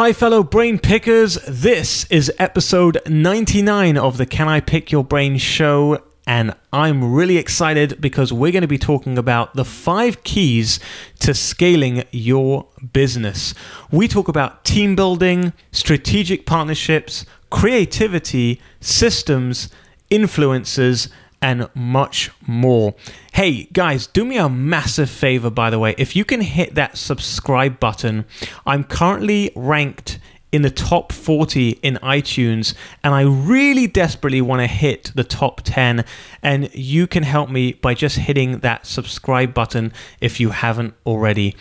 Hi, fellow brain pickers. This is episode 99 of the Can I Pick Your Brain show. And I'm really excited because we're going to be talking about the five keys to scaling your business. We talk about team building, strategic partnerships, creativity, systems, influences, and much more. Hey guys, do me a massive favor by the way. If you can hit that subscribe button, I'm currently ranked in the top 40 in iTunes and I really desperately want to hit the top 10 and you can help me by just hitting that subscribe button if you haven't already.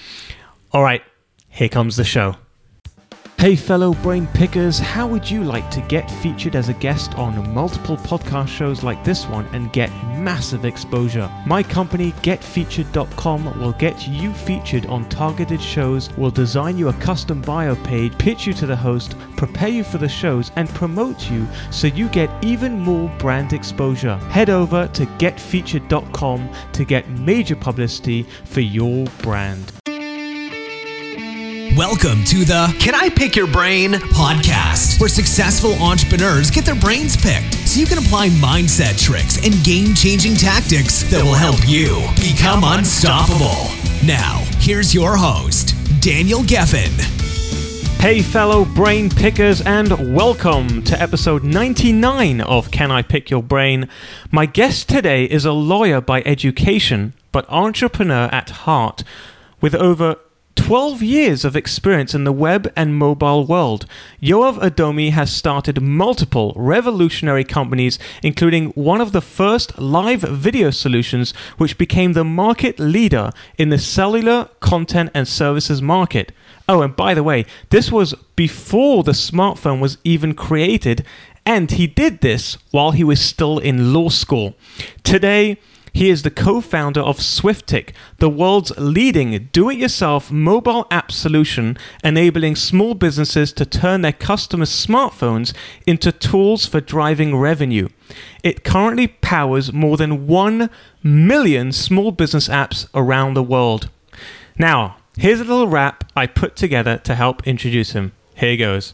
All right, here comes the show. Hey, fellow brain pickers, how would you like to get featured as a guest on multiple podcast shows like this one and get massive exposure? My company, getfeatured.com, will get you featured on targeted shows, will design you a custom bio page, pitch you to the host, prepare you for the shows, and promote you so you get even more brand exposure. Head over to getfeatured.com to get major publicity for your brand. Welcome to the Can I Pick Your Brain podcast, where successful entrepreneurs get their brains picked so you can apply mindset tricks and game changing tactics that will help you become unstoppable. Now, here's your host, Daniel Geffen. Hey, fellow brain pickers, and welcome to episode 99 of Can I Pick Your Brain? My guest today is a lawyer by education, but entrepreneur at heart, with over 12 years of experience in the web and mobile world, Yoav Adomi has started multiple revolutionary companies, including one of the first live video solutions, which became the market leader in the cellular content and services market. Oh, and by the way, this was before the smartphone was even created, and he did this while he was still in law school. Today, he is the co founder of Swiftic, the world's leading do it yourself mobile app solution, enabling small businesses to turn their customers' smartphones into tools for driving revenue. It currently powers more than 1 million small business apps around the world. Now, here's a little rap I put together to help introduce him. Here goes.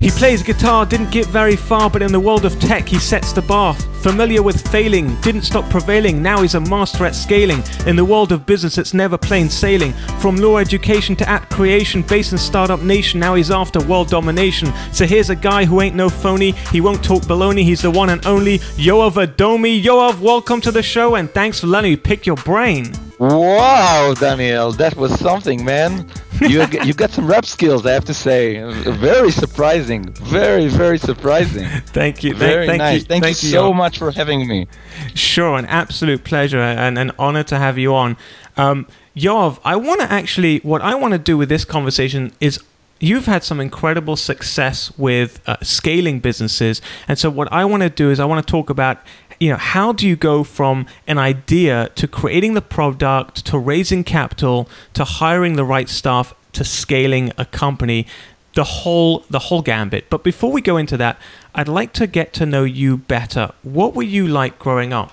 He plays guitar, didn't get very far, but in the world of tech, he sets the bar. Familiar with failing, didn't stop prevailing, now he's a master at scaling. In the world of business, it's never plain sailing. From law education to app creation, based in startup nation, now he's after world domination. So here's a guy who ain't no phony, he won't talk baloney, he's the one and only Yoav Adomi. Yoav, welcome to the show, and thanks for letting me pick your brain. Wow, Daniel, that was something, man. You you got some rap skills, I have to say. Very surprising. Very very surprising. thank you. Very thank, nice. you. Thank, thank you so much for having me. Sure, an absolute pleasure and an honor to have you on. Um, Yoav, I want to actually, what I want to do with this conversation is you've had some incredible success with uh, scaling businesses. And so, what I want to do is, I want to talk about you know how do you go from an idea to creating the product to raising capital to hiring the right staff to scaling a company? The whole the whole gambit. But before we go into that i'd like to get to know you better. What were you like growing up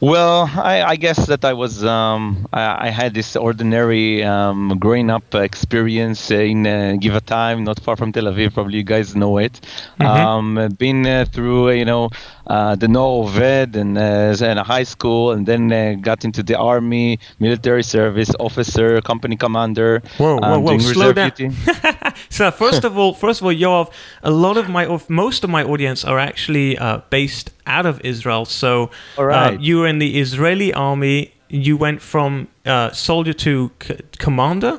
well, I, I, guess that I was um, I, I, had this ordinary um, growing up experience in uh, Givatayim, not far from Tel Aviv. Probably you guys know it. Mm-hmm. Um, been uh, through you know uh, the Noah Oved and uh, in a high school, and then uh, got into the army, military service, officer, company commander. Whoa, whoa, um, whoa! Slow down. so first of all, first of all, Yoav, a lot of my most of my audience are actually uh, based out of Israel. So uh, you were in the Israeli army. You went from uh, soldier to c- commander.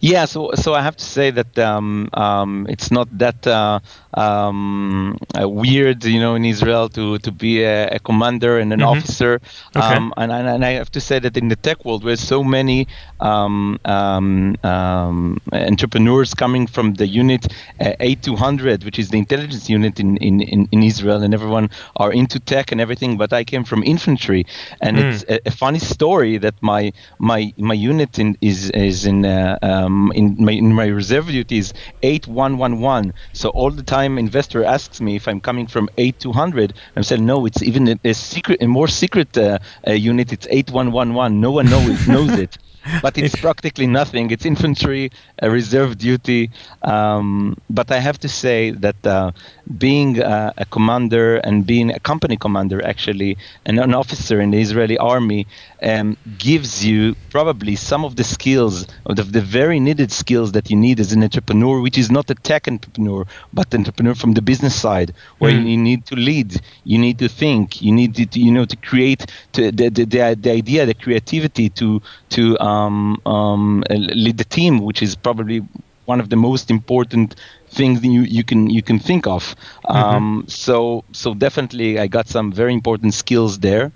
Yeah, so so I have to say that um, um, it's not that uh, um, uh, weird, you know, in Israel to to be a, a commander and an mm-hmm. officer. Okay. Um, and, and I have to say that in the tech world, where so many um, um, entrepreneurs coming from the unit uh, 8200, which is the intelligence unit in, in, in, in, Israel, and everyone are into tech and everything, but I came from infantry, and mm. it's a, a, funny story that my my my unit in, is is in. Uh, um, in my in my reserve duty is 8111. So all the time, investor asks me if I'm coming from 8200. I'm saying no, it's even a, a secret, a more secret uh, uh, unit. It's 8111. No one knows knows it but it's practically nothing. It's infantry, a reserve duty. Um, but I have to say that uh, being uh, a commander and being a company commander, actually, and an officer in the Israeli army, um, gives you probably some of the skills, of the, the, very needed skills that you need as an entrepreneur, which is not a tech entrepreneur, but entrepreneur from the business side, where mm. you need to lead, you need to think, you need to, you know, to create to the, the, the, the idea, the creativity to to um, um, lead the team, which is probably one of the most important things you, you can you can think of. Mm-hmm. Um, so so definitely I got some very important skills there.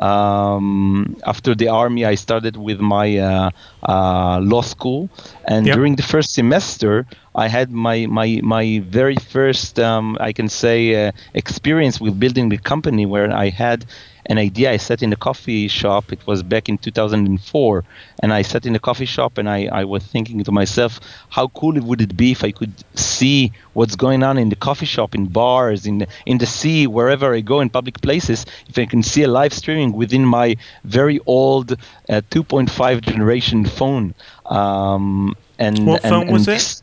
Um, after the army, I started with my uh, uh, law school, and yep. during the first semester, I had my my my very first um, I can say uh, experience with building the company where I had an idea. I sat in a coffee shop. It was back in 2004, and I sat in a coffee shop and I, I was thinking to myself, how cool would it be if I could see what's going on in the coffee shop, in bars, in the, in the sea, wherever I go in public places. If I can see a live streaming within my very old uh, 2.5 generation phone. Um, and what and, phone and was this?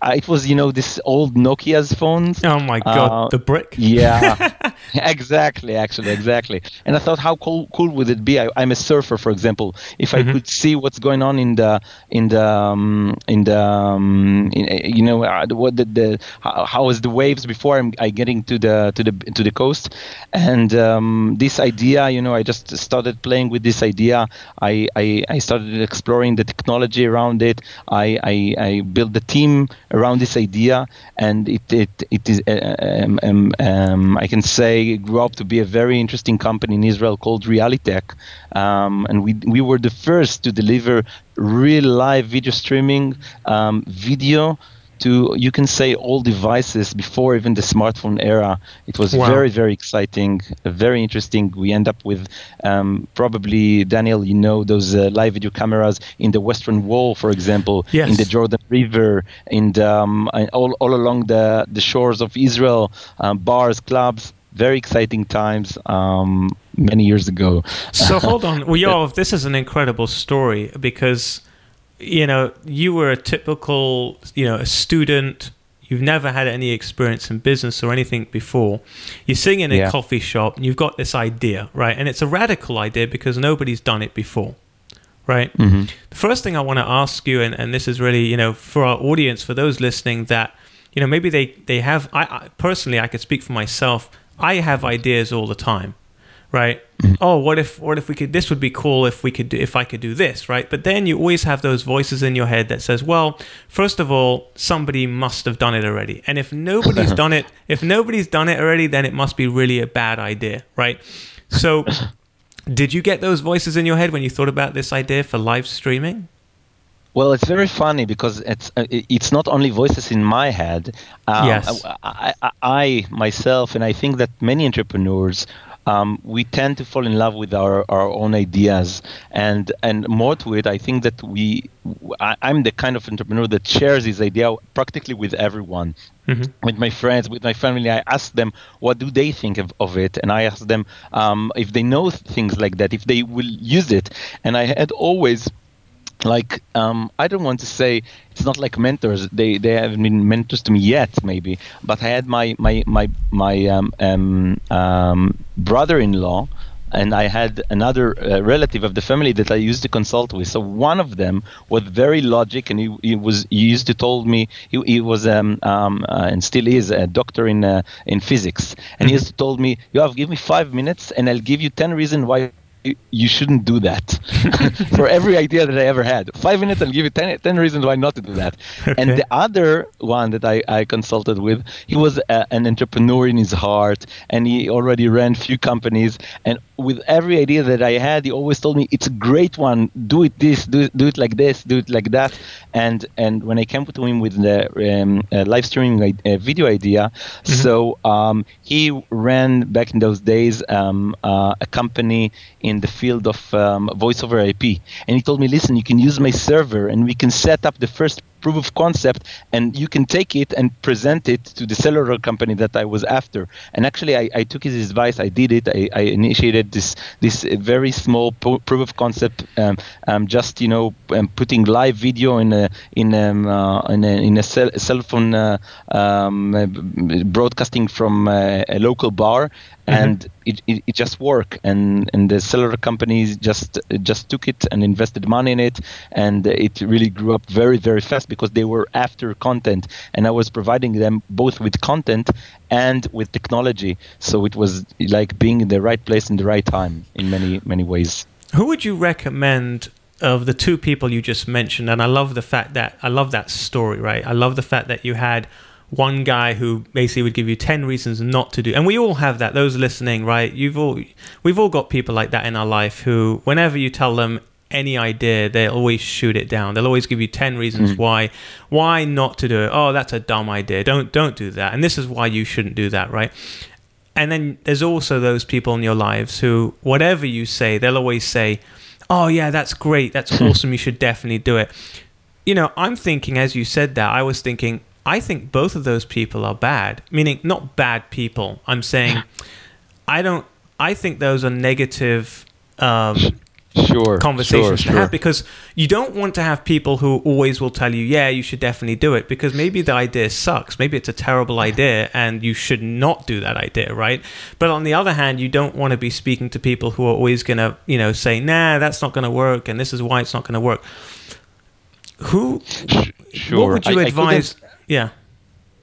Uh, it was, you know, this old Nokia's phones. Oh my god, uh, the brick. Yeah, exactly, actually, exactly. And I thought, how cool, cool would it be? I, am a surfer, for example. If mm-hmm. I could see what's going on in the in the um, in the um, in, uh, you know uh, what the, the how, how is the waves before I'm I getting to the to the to the coast, and um, this idea, you know, I just started playing with this idea. I I, I started exploring the technology around it. I I, I built the team around this idea, and it it it is uh, um, um, um, I can say grew up to be a very interesting company in Israel called Realitech, um, and we we were the first to deliver real live video streaming um, video to you can say all devices before even the smartphone era. It was wow. very very exciting, very interesting. We end up with um, probably Daniel, you know those uh, live video cameras in the Western Wall, for example, yes. in the Jordan River, in the, um, all all along the the shores of Israel, um, bars, clubs. Very exciting times um, many years ago. So hold on, well, Yoav, this is an incredible story because you know, you were a typical, you know, a student. You've never had any experience in business or anything before. You're sitting in a yeah. coffee shop and you've got this idea, right? And it's a radical idea because nobody's done it before, right? Mm-hmm. The first thing I want to ask you, and, and this is really, you know, for our audience, for those listening that, you know, maybe they, they have, I, I personally, I could speak for myself. I have ideas all the time right? Mm-hmm. Oh, what if what if we could this would be cool if we could do, if I could do this, right? But then you always have those voices in your head that says, well, first of all, somebody must have done it already. And if nobody's done it, if nobody's done it already, then it must be really a bad idea, right? So did you get those voices in your head when you thought about this idea for live streaming? Well, it's very funny because it's uh, it's not only voices in my head. Um, yes. I, I, I, myself, and I think that many entrepreneurs um, we tend to fall in love with our, our own ideas. And and more to it i think that we I, am the kind of entrepreneur that shares this idea practically with everyone. Mm-hmm. with my friends with my family i ask them what do they think of, of it? And i ask them um, if they know things like that if they will use it. And i had always like um, I don't want to say it's not like mentors. They they haven't been mentors to me yet, maybe. But I had my my my my um, um, um brother-in-law, and I had another uh, relative of the family that I used to consult with. So one of them was very logic, and he, he was he used to told me he, he was um, um uh, and still is a doctor in uh, in physics, and mm-hmm. he used to told me, "Yoav give me five minutes, and I'll give you ten reasons why you shouldn't do that for every idea that I ever had. Five minutes, I'll give you 10, 10 reasons why not to do that. Okay. And the other one that I, I consulted with, he was a, an entrepreneur in his heart and he already ran few companies. And with every idea that I had, he always told me, it's a great one. Do it this, do it, do it like this, do it like that. And and when I came to him with the um, uh, live streaming uh, video idea, mm-hmm. so um, he ran back in those days um, uh, a company in the field of um, voice over IP. And he told me, listen, you can use my server and we can set up the first proof of concept and you can take it and present it to the cellular company that I was after. And actually, I, I took his advice. I did it. I, I initiated this this very small po- proof of concept, um, um, just you know, um, putting live video in a in um, uh, in a, in a cell, cell phone uh, um, broadcasting from a, a local bar Mm-hmm. and it, it, it, just worked and and the cellular companies just just took it and invested money in it and it really grew up very very fast because they were after content and i was providing them both with content and with technology. So it was like being in the right place in the right time in many many ways. Who would you recommend of the two people you just mentioned? And i love the fact that i love that story right? I love the fact that you had one guy who basically would give you 10 reasons not to do and we all have that those listening right? You've all we've all got people like that in our life who whenever you tell them any idea they'll always shoot it down. They'll always give you 10 reasons mm why why not to do it. Oh that's a dumb idea. Don't don't do that. And this is why you shouldn't do that right? And then there's also those people in your lives who whatever you say they'll always say oh yeah that's great. That's awesome. You should definitely do it. You know i'm thinking as you said that i was thinking I think both of those people are bad. Meaning, not bad people. I'm saying, I don't. I think those are negative. Um, sure, conversations sure, to have because you don't want to have people who always will tell you, yeah, you should definitely do it because maybe the idea sucks. Maybe it's a terrible idea and you should not do that idea, right? But on the other hand, you don't want to be speaking to people who are always going to, you know, say, nah, that's not going to work and this is why it's not going to work. Who, sure. what would you I, advise? I yeah.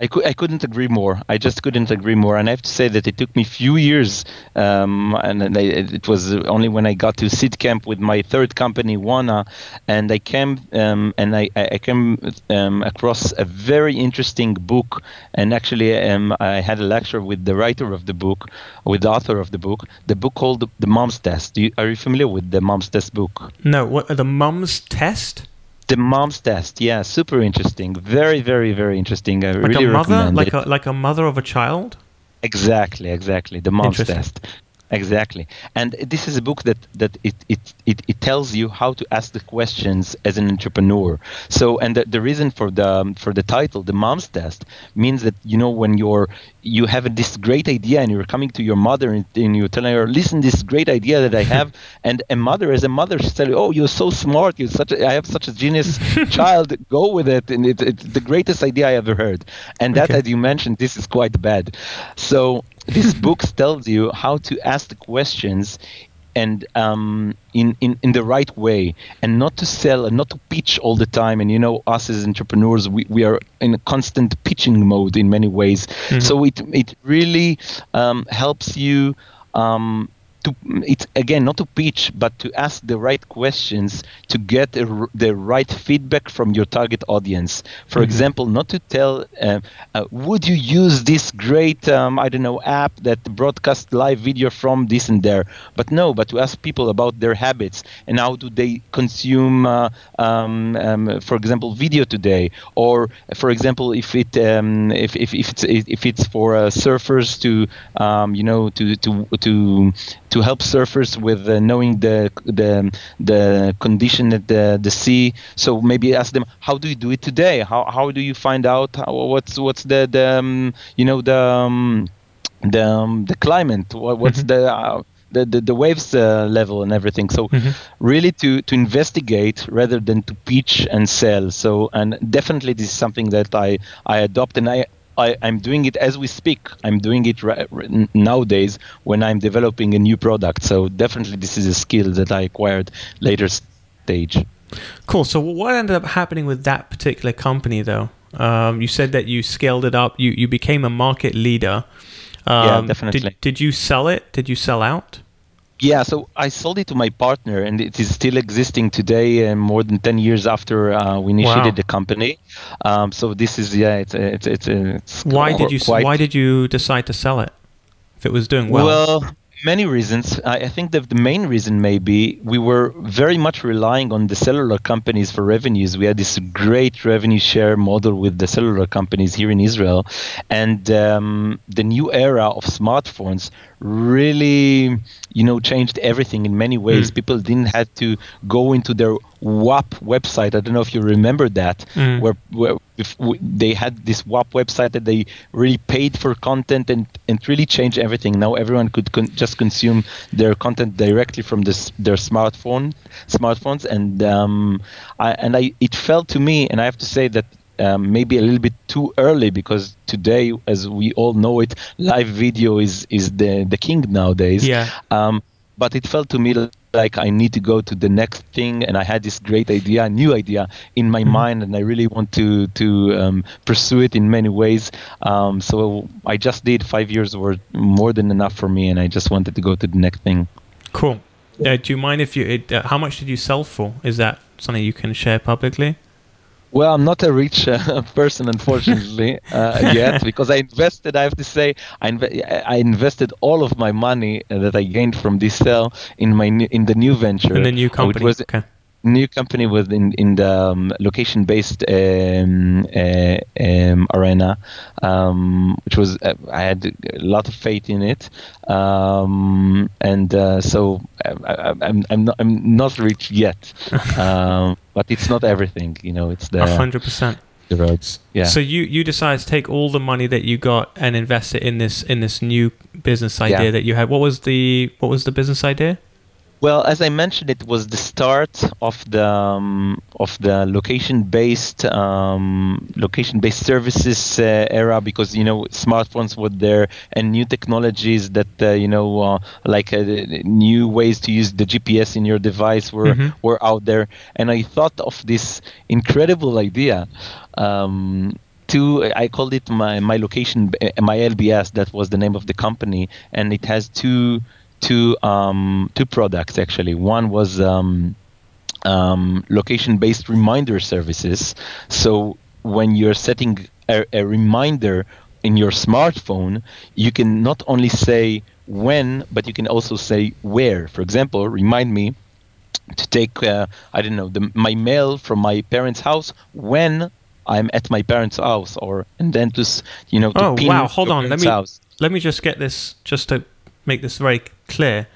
I, cu- I couldn't agree more. I just couldn't agree more. And I have to say that it took me few years. Um, and I, it was only when I got to Seedcamp with my third company, Wanna, and I came um, and I, I came um, across a very interesting book. And actually, um, I had a lecture with the writer of the book, with the author of the book, the book called The Mom's Test. You, are you familiar with the Mom's Test book? No. What, the Mom's Test? The mom's test, yeah, super interesting. Very, very, very interesting. I like really a mother, recommend like it. a like a mother of a child. Exactly, exactly. The mom's test. Exactly. And this is a book that, that it, it, it, it, tells you how to ask the questions as an entrepreneur. So, and the, the reason for the, um, for the title, the mom's test, means that, you know, when you're, you have this great idea and you're coming to your mother and, and you're telling her, listen, this great idea that I have. and a mother, as a mother, she's telling you, oh, you're so smart. You're such a, I have such a genius child. Go with it. And it, it's the greatest idea I ever heard. And that, okay. as you mentioned, this is quite bad. So this book tells you how to ask the questions and um, in, in, in the right way and not to sell and not to pitch all the time and you know us as entrepreneurs we, we are in a constant pitching mode in many ways mm-hmm. so it, it really um, helps you um, to it's again not to pitch but to ask the right questions to get a, the right feedback from your target audience. For mm-hmm. example not to tell uh, uh, would you use this great um, i don't know app that broadcasts live video from this and there? But no but to ask people about their habits and how do they consume uh, um, um, for example video today? Or for example if it um, if, if, if it's if it's for uh, surfers to um, you know to to to to help surfers with uh, knowing the the the condition at the the sea. So maybe ask them, how do you do it today? How how do you find out how, what's what's the the um, you know the um, the um, the climate? What, what's mm-hmm. the uh, the, the, the, waves uh, level and everything. So mm-hmm. really to, to investigate rather than to pitch and sell. So and definitely this is something that I, I adopt and I I, am doing it as we speak. I'm doing it ra- nowadays when I'm developing a new product. So definitely, this is a skill that I acquired later stage. Cool. So what ended up happening with that particular company, though? Um, you said that you scaled it up. You you became a market leader. Um, yeah, definitely. Did, did you sell it? Did you sell out? Yeah, so I sold it to my partner, and it is still existing today, and uh, more than ten years after uh, we initiated wow. the company. Um, so this is yeah, it's it's it's. it's why did you Why did you decide to sell it if it was doing well? Well, many reasons. I, I think that the main reason may be we were very much relying on the cellular companies for revenues. We had this great revenue share model with the cellular companies here in Israel, and um, the new era of smartphones really you know changed everything in many ways. Mm. People didn't have to go into their WAP website. I don't know if you remember that, mm. where, where they had this WAP website that they really paid for content and, and really changed everything. Now everyone could con- just consume their content directly from this, their smartphone smartphones, and um, I, and I it felt to me, and I have to say that um, maybe a little bit too early because today, as we all know it, live video is is the the king nowadays. Yeah. Um, but it felt to me like I need to go to the next thing, and I had this great idea, new idea in my mm-hmm. mind, and I really want to to um, pursue it in many ways. Um, so I just did five years were more than enough for me, and I just wanted to go to the next thing. Cool. Uh, do you mind if you? It, uh, how much did you sell for? Is that something you can share publicly? Well, I'm not a rich uh, person, unfortunately, uh, yet, because I invested. I have to say, I, inv- I invested all of my money that I gained from this sale in my in the new venture. In the new company. Was, okay new company was in the um, location based um, uh, um, arena, um, which was uh, I had a lot of faith in it, um, and uh, so I, am I'm, I'm not I'm not rich yet, um, but it's not everything, you know. It's the hundred percent the roads. Yeah. So you you decided to take all the money that you got and invest it in this in this new business idea yeah. that you had. What was the what was the business idea? Well, as I mentioned, it was the start of the um, of the location-based um, location-based services uh, era because you know smartphones were there and new technologies that uh, you know uh, like uh, new ways to use the GPS in your device were mm-hmm. were out there, and I thought of this incredible idea. Um, to I called it my my location my LBS. That was the name of the company, and it has two two um, two products actually. One was um, um, location-based reminder services. So when you're setting a, a, reminder in your smartphone, you can not only say when, but you can also say where. For example, remind me to take uh, I don't know the, my mail from my parents' house when I'm at my parents' house, or and then to you know. To oh wow! Hold on. Let me house. let me just get this just to make this very clear.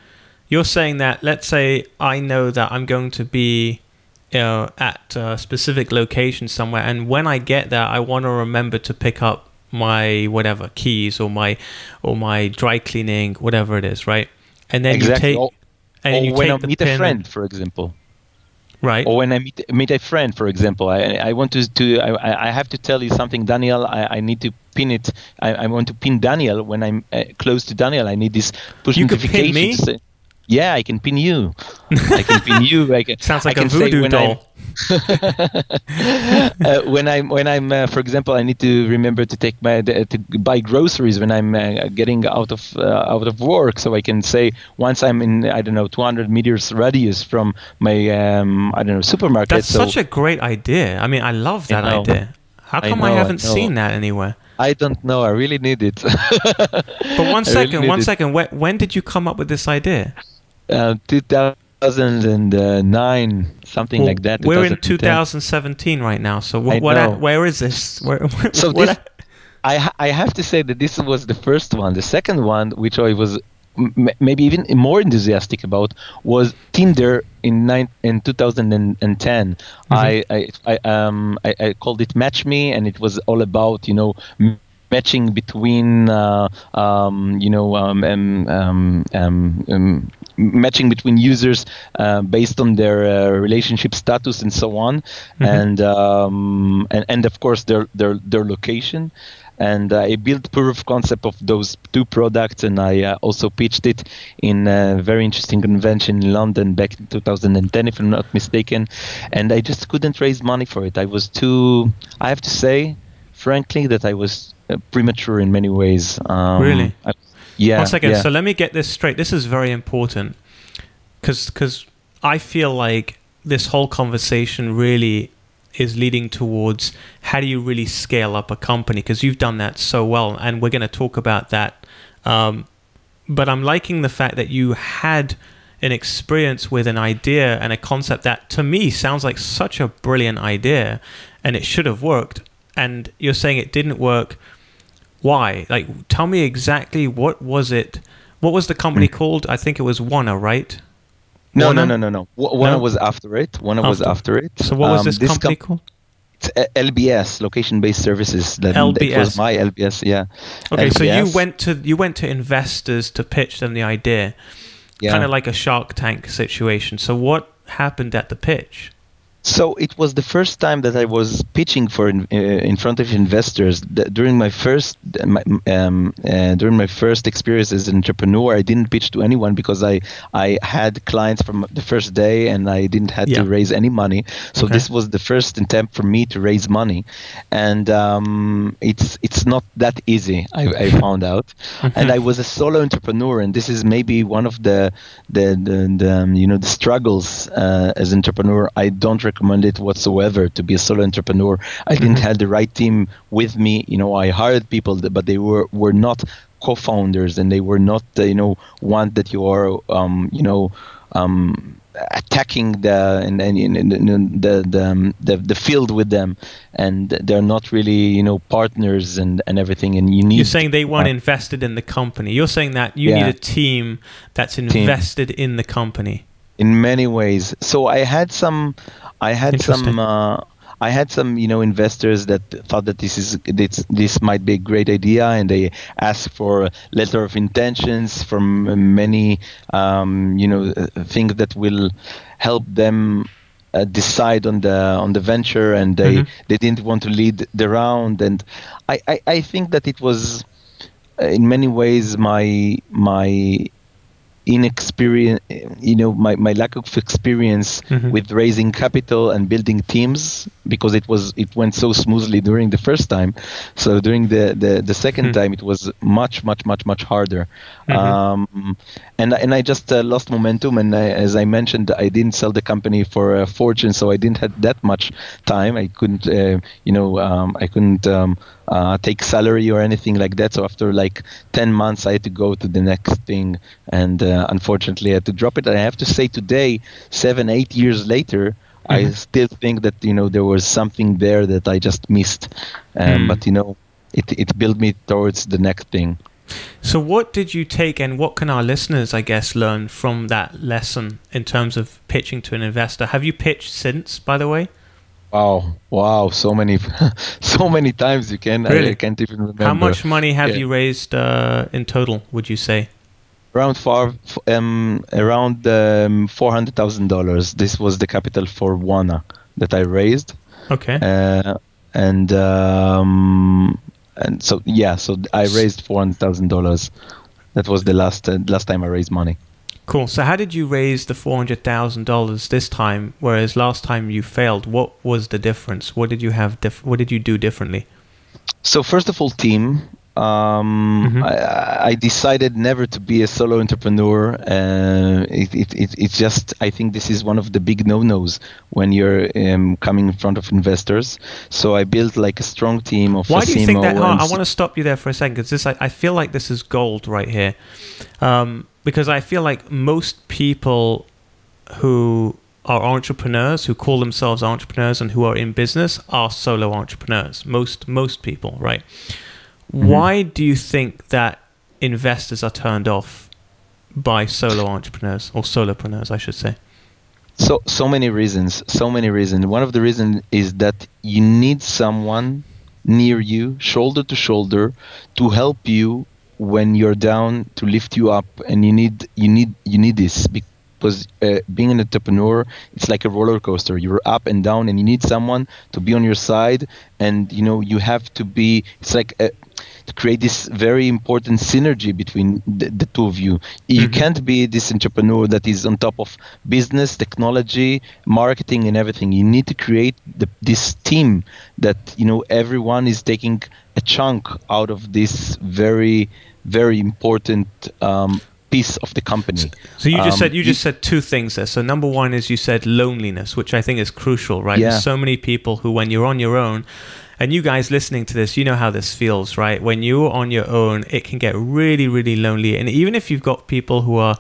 You're saying that, let's say I know that I'm going to be you know, at a specific location somewhere, and when I get there, I want to remember to pick up my whatever keys or my or my dry cleaning, whatever it is, right? And then exactly. you take or, and or you when take I meet a friend, for example. Right. Or when I meet meet a friend, for example, I I want to to I, I have to tell you something, Daniel. I, I need to pin it. I, I want to pin Daniel when I'm uh, close to Daniel. I need this push you notification. Could pin me? Yeah, I can pin you. I can pin you. I can, Sounds like I a voodoo doll. uh, when I'm when I'm uh, for example, I need to remember to take my to buy groceries when I'm uh, getting out of uh, out of work, so I can say once I'm in I don't know 200 meters radius from my um, I don't know supermarket. That's so such a great idea. I mean, I love that I idea. How come I, know, I haven't I seen that anywhere? I don't know. I really need it. but one second, really one second. When, when did you come up with this idea? Uh, 2009, something well, like that. We're in 2017 right now. So what? what where is this? Where, so this, I I have to say that this was the first one. The second one, which I was m- maybe even more enthusiastic about, was Tinder in nine, in 2010. Mm-hmm. I, I I um I, I called it Match Me, and it was all about you know matching between uh, um, you know um, um, um, um, um matching between users uh, based on their uh, relationship status and so on, mm-hmm. and, um, and and of course their their their location. And I built proof of concept of those two products, and I uh, also pitched it in a very interesting convention in London back in 2010, if I'm not mistaken. And I just couldn't raise money for it. I was too. I have to say, frankly, that I was uh, premature in many ways. Um, really? I, yeah. One second. Yeah. So let me get this straight. This is very important because I feel like this whole conversation really is leading towards how do you really scale up a company because you've done that so well, and we're going to talk about that. Um, but I'm liking the fact that you had an experience with an idea and a concept that to me sounds like such a brilliant idea and it should have worked and you're saying it didn't work why? Like, tell me exactly what was it? What was the company mm. called? I think it was Wanna, right? No, Wanna? no, no, no, no. Wanna no? was after it. Wanna after. was after it. So what was um, this, this company com- called? It's LBS, location-based services. That, LBS. Was my LBS. Yeah. Okay, LBS. so you went to you went to investors to pitch them the idea, yeah. kind of like a Shark Tank situation. So what happened at the pitch? So it was the first time that I was pitching for in, uh, in front of investors. during my first my, um, uh, during my first experience as an entrepreneur, I didn't pitch to anyone because I I had clients from the first day and I didn't have yeah. to raise any money. So okay. this was the first attempt for me to raise money, and um, it's it's not that easy. I, I found out, and I was a solo entrepreneur, and this is maybe one of the the the, the um, you know the struggles uh, as entrepreneur. I don't recommend it whatsoever to be a solo entrepreneur. I didn't mm-hmm. have the right team with me. You know, I hired people, but they were were not co-founders, and they were not uh, you know one that you are um, you know. Um, attacking the and, and, and, and the the, um, the the field with them and they're not really you know partners and and everything and you need you're saying they weren't uh, invested in the company you're saying that you yeah. need a team that's invested team. in the company in many ways so i had some I had some. Uh, I had some, you know, investors that thought that this is this this might be a great idea, and they asked for a letter of intentions from many, um, you know, things that will help them uh, decide on the on the venture, and they mm-hmm. they didn't want to lead the round, and I, I I think that it was in many ways my my inexperience, you know, my, my lack of experience mm-hmm. with raising capital and building teams because it was it went so smoothly during the first time. So during the the, the 2nd mm-hmm. time, it was much much much much harder. Mm-hmm. Um, and and I just uh, lost momentum. And I, as I mentioned, I didn't sell the company for a fortune, so I didn't have that much time. I couldn't, uh, you know, um, I couldn't. Um, uh, take salary or anything like that. So after like 10 months, I had to go to the next thing. And uh, unfortunately, I had to drop it. And I have to say today, seven, eight years later, mm-hmm. I still think that, you know, there was something there that I just missed. Um, mm. But, you know, it, it built me towards the next thing. So, what did you take, and what can our listeners, I guess, learn from that lesson in terms of pitching to an investor? Have you pitched since, by the way? Wow, wow, so many, so many times you can. Really? I, I can't even remember. How much money have yeah. you raised uh, in total? Would you say? Around four, um, around um, four hundred thousand dollars. This was the capital for Wanna that I raised. Okay. Uh, and um, and so yeah, so I raised four hundred thousand dollars. That was the last uh, last time I raised money. Cool. So, how did you raise the four hundred thousand dollars this time, whereas last time you failed? What was the difference? What did you have? Dif- what did you do differently? So, first of all, team. Um, mm-hmm. I, I, decided never to be a solo entrepreneur. Uh, it, it, it, it's just, I think this is one of the big no-nos when you're um, coming in front of investors. So I built like a strong team of. Why do you think that? I want to stop you there for a second because this, I, I, feel like this is gold right here. Um, because I feel like most people who are entrepreneurs who call themselves entrepreneurs and who are in business are solo entrepreneurs. Most most people right? Mm-hmm. why do you think that investors are turned off by solo entrepreneurs or solopreneurs I should say? So so many reasons so many reasons. One of the reasons is that you need someone near you shoulder to shoulder to help you when you're down to lift you up and you need you need you need this because uh, being an entrepreneur it's like a roller coaster you're up and down and you need someone to be on your side and you know you have to be it's like a, to create this very important synergy between the, the two of you. You mm-hmm. can't be this entrepreneur that is on top of business, technology, marketing, and everything. You need to create the, this team that you know everyone is taking a chunk out of this very, very important um, piece of the company. So you just um, said you just said two things there. So number one is you said loneliness, which I think is crucial, right? Yeah. There's so many people who, when you're on your own, and you guys listening to this, you know how this feels, right? When you're on your own, it can get really, really lonely. And even if you've got people who are,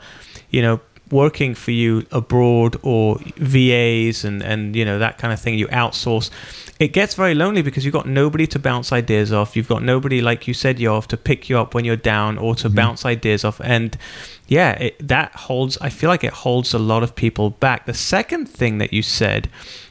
you know, working for you abroad or VAs and and you know that kind of thing you outsource it gets very lonely because you've got nobody to bounce ideas off. You've got nobody like you said Yoav to pick you up when you're down or to mm-hmm. bounce ideas off. And yeah it, that holds I feel like it holds a lot of people back. The second thing that you said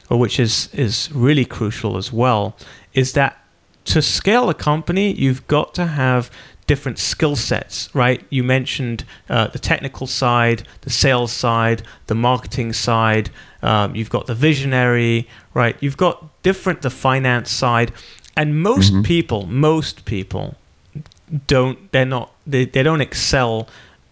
or which is is really crucial as well is that to scale a company you've got to have different skill sets, right? You mentioned uh, the technical side, the sales side, the marketing side. Um, you've got the visionary, right? You've got different the finance side, and most mm-hmm. people, most people don't. They're not. They, they don't excel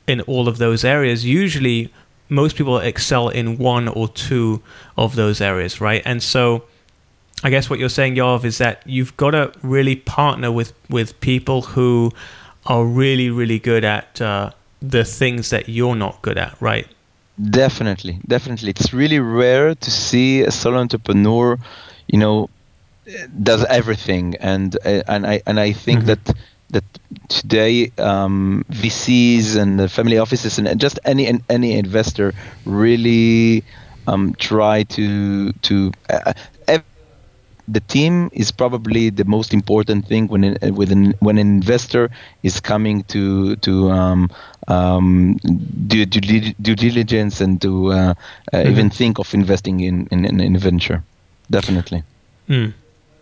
in all of those areas. Usually, most people excel in one or two of those areas, right? And so. I guess what you're saying, Yoav, is that you've got to really partner with, with people who are really, really good at uh, the things that you're not good at, right? Definitely, definitely. It's really rare to see a solo entrepreneur, you know, does everything, and uh, and I and I think mm-hmm. that that today um, VCs and the family offices and just any any investor really um, try to to uh, the team is probably the most important thing when uh, when when an investor is coming to to um, um, do due, due diligence and to uh, uh, mm-hmm. even think of investing in in, in a venture. Definitely. Mm.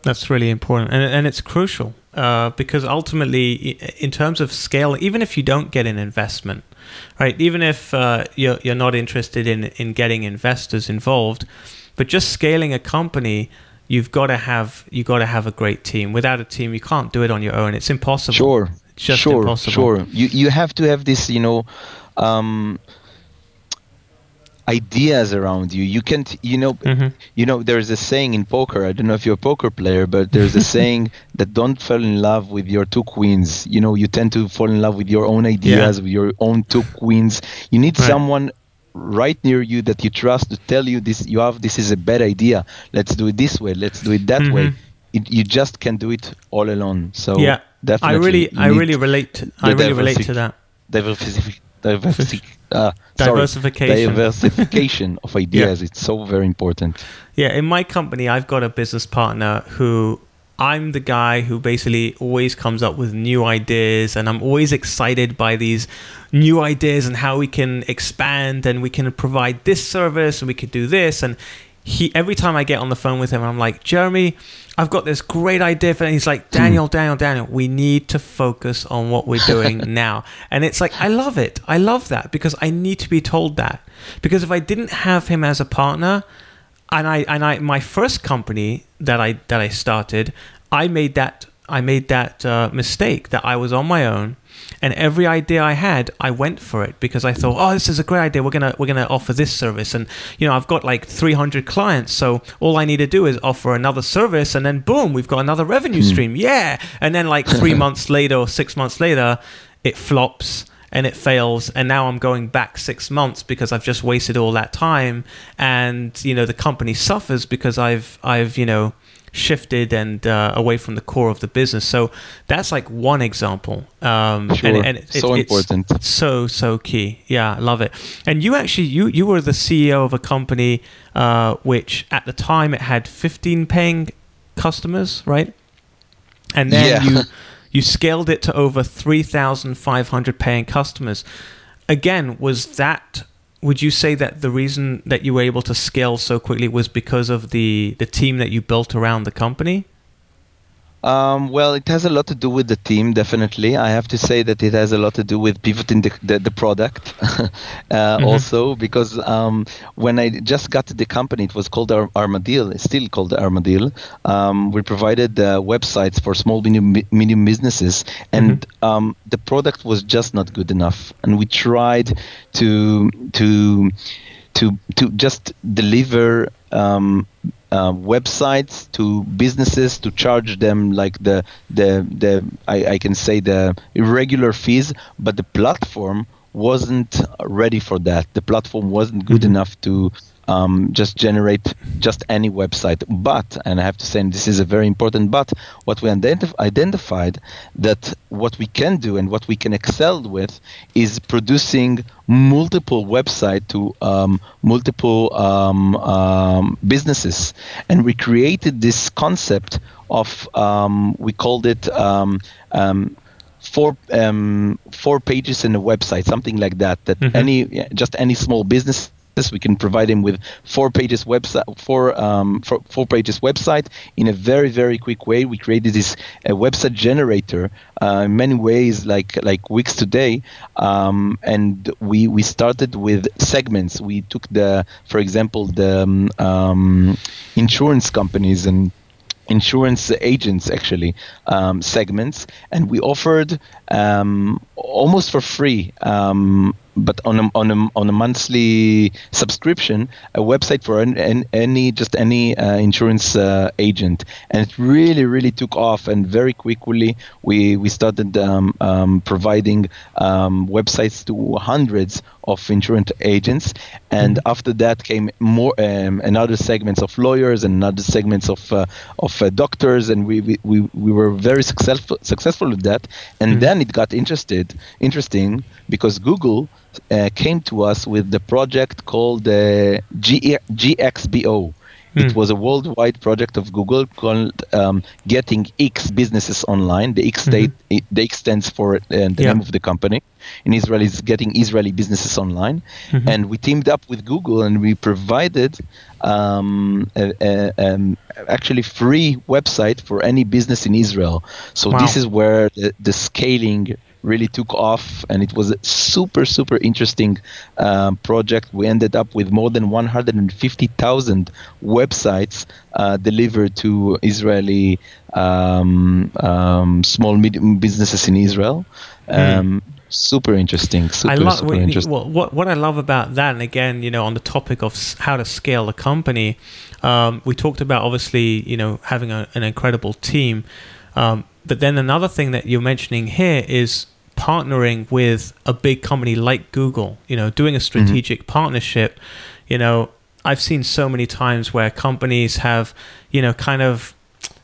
That's really important, and and it's crucial uh, because ultimately, in terms of scale, even if you don't get an investment, right? Even if uh, you're you're not interested in in getting investors involved, but just scaling a company you've got to have you've got to have a great team. Without a team, you can't do it on your own. It's impossible. Sure, it's just sure, impossible. Sure, you you have to have this, you know. Um, ideas around you you can't you know mm-hmm. you know there's a saying in poker i don't know if you're a poker player but there's a saying that don't fall in love with your two queens you know you tend to fall in love with your own ideas yeah. with your own two queens you need right. someone right near you that you trust to tell you this you have this is a bad idea. Let's do it this way. Let's do it that mm-hmm. way. It, you just can't do it all alone. So yeah definitely i really i really relate to, i really relate to that. diversific, uh, diversification. Sorry, diversification of ideas. Yeah. it's so very important. Yeah in my company i've got a business partner who I'm the guy who basically always comes up with new ideas, and I'm always excited by these new ideas and how we can expand and we can provide this service and we could do this. And he, every time I get on the phone with him, I'm like, Jeremy, I've got this great idea for. And he's like, hmm. Daniel, Daniel, Daniel, we need to focus on what we're doing now. And it's like, I love it. I love that because I need to be told that. Because if I didn't have him as a partner, and I and I my first company that I that I started, I made that I made that uh, mistake that I was on my own, and every idea I had, I went for it because I thought, oh, this is a great idea. We're gonna we're gonna offer this service, and you know, I've got like 300 clients, so all I need to do is offer another service, and then boom, we've got another revenue hmm. stream. Yeah, and then like three months later or six months later, it flops and it fails and now i'm going back six months because i've just wasted all that time and you know the company suffers because i've i've you know shifted and uh, away from the core of the business. So that's like one example um, sure. and, and it, so it, important. so so key. Yeah i love it. And you actually you you were the ceo of a company uh, which at the time it had 15 paying customers right? And then yeah. you You scaled it to over 3,500 paying customers. Again, was that would you say that the reason that you were able to scale so quickly was because of the the team that you built around the company? Um, well, it has a lot to do with the team, definitely. I have to say that it has a lot to do with pivoting the, the, the product uh, mm-hmm. also, because um, when I just got to the company, it was called Ar- Armadil, it's still called Armadil. Um, we provided uh, websites for small, medium, medium businesses, and mm-hmm. Um, the product was just not good enough. And we tried to, to, to, to just deliver um, uh, websites to businesses to charge them like the the the I, I can say the irregular fees, but the platform wasn't ready for that. The platform wasn't good mm-hmm. enough to um, just generate just any website. But, and I have to say, and this is a very important but, what we identif- identified that what we can do and what we can excel with is producing multiple website to um, multiple um, um, businesses, and we created this concept of um, we called it um, um, four um, four pages in a website, something like that. That mm-hmm. any just any small business this we can provide him with four pages website four um, four, four, pages website in a very very quick way. We created this uh, website generator uh, in many ways like like Wix today. Um, and we we started with segments. We took the for example the um insurance companies and insurance agents actually um, segments. And we offered um, almost for free um, but on a, on a, on a monthly subscription, a website for an, an, any just any uh, insurance uh, agent, and it really really took off. And very quickly we we started um, um, providing um, websites to hundreds of insurance agents, and mm-hmm. after that came more um, another segments of lawyers and another segments of uh, of uh, doctors, and we, we, we, we were very successful successful with that. And mm-hmm. then it got interested interesting because Google uh, came to us with the project called the G- GXBO. It hmm. was a worldwide project of Google called um, Getting X Businesses Online. The X, mm-hmm. the X stands for uh, the yeah. name of the company. In Israel, is Getting Israeli Businesses Online. Mm-hmm. And we teamed up with Google and we provided um, a, a, um, actually free website for any business in Israel. So wow. this is where the, the scaling really took off and it was a super super interesting um, project we ended up with more than 150000 websites uh, delivered to israeli um, um, small medium businesses in israel mm. super interesting super, I love, super interesting. What, what, what i love about that and again you know on the topic of how to scale a company um, we talked about obviously you know having a, an incredible team um, but then another thing that you're mentioning here is partnering with a big company like Google, you know, doing a mm-hmm. strategic mm-hmm. partnership, you know, I've seen so many times where companies have, you know, kind of,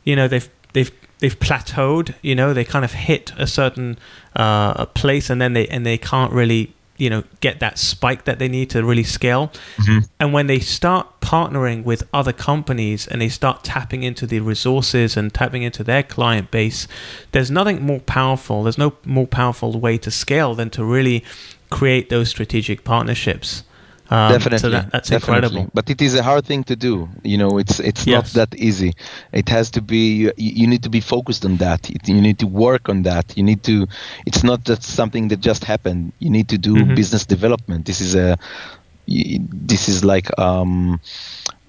you know, they've they've they've plateaued, you know, they kind of hit a certain uh, place and then they and they can't really you know get that spike that they need to really scale mm-hmm. and when they start partnering with other companies and they start tapping into the resources and tapping into their client base there's nothing more powerful there's no more powerful way to scale than to really create those strategic partnerships um, definitely, so that, that's definitely. incredible. But it is a hard thing to do. You know, it's it's yes. not that easy. It has to be. You, you need to be focused on that. It, you need to work on that. You need to. It's not just something that just happened. You need to do mm-hmm. business development. This is a. This is like um,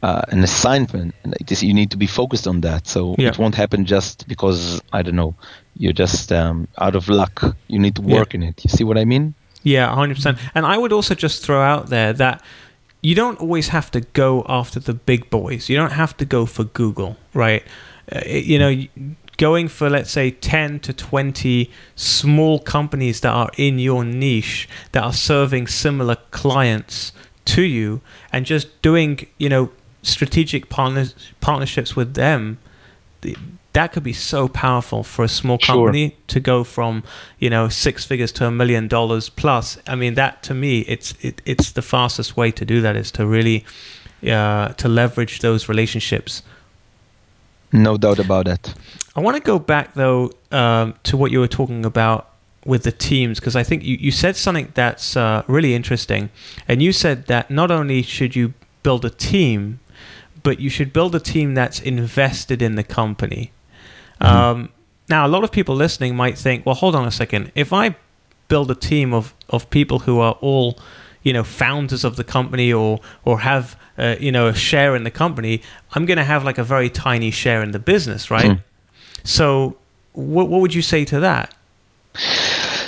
uh, an assignment. You need to be focused on that. So yeah. it won't happen just because I don't know. You're just um, out of luck. You need to work yeah. in it. You see what I mean? Yeah, 100%. And I would also just throw out there that you don't always have to go after the big boys. You don't have to go for Google, right? Uh, you know, going for, let's say, 10 to 20 small companies that are in your niche that are serving similar clients to you and just doing, you know, strategic partners, partnerships with them that could be so powerful for a small company sure. to go from you know six figures to a million dollars plus i mean that to me it's it, it's the fastest way to do that is to really uh, to leverage those relationships no doubt about it i want to go back though um, to what you were talking about with the teams because i think you, you said something that's uh, really interesting and you said that not only should you build a team but you should build a team that's invested in the company. Um, now, a lot of people listening might think, well, hold on a second. If I build a team of, of people who are all, you know, founders of the company or or have, uh, you know, a share in the company, I'm going to have like a very tiny share in the business, right? Mm. So, what what would you say to that?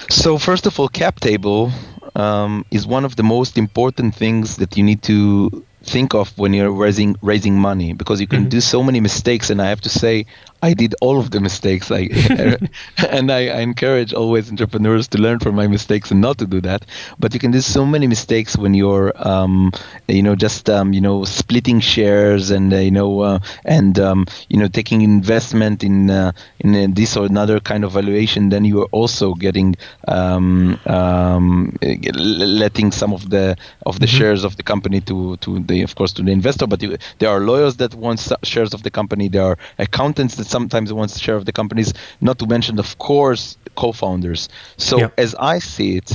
So, first of all, cap table um, is one of the most important things that you need to think of when you're raising raising money because you can mm-hmm. do so many mistakes and i have to say I did all of the mistakes. I and I, I, encourage always entrepreneurs to learn from my mistakes and not to do that. But you can do so many mistakes when you're, um, you know, just um, you know splitting shares and uh, you know uh, and um, you know taking investment in uh, in this or another kind of valuation. Then you are also getting um, um, letting some of the of the mm-hmm. shares of the company to to the of course to the investor. But you, there are lawyers that want shares of the company. There are accountants that sometimes wants to share of the companies, not to mention, of course, co-founders. So yeah. as I see it,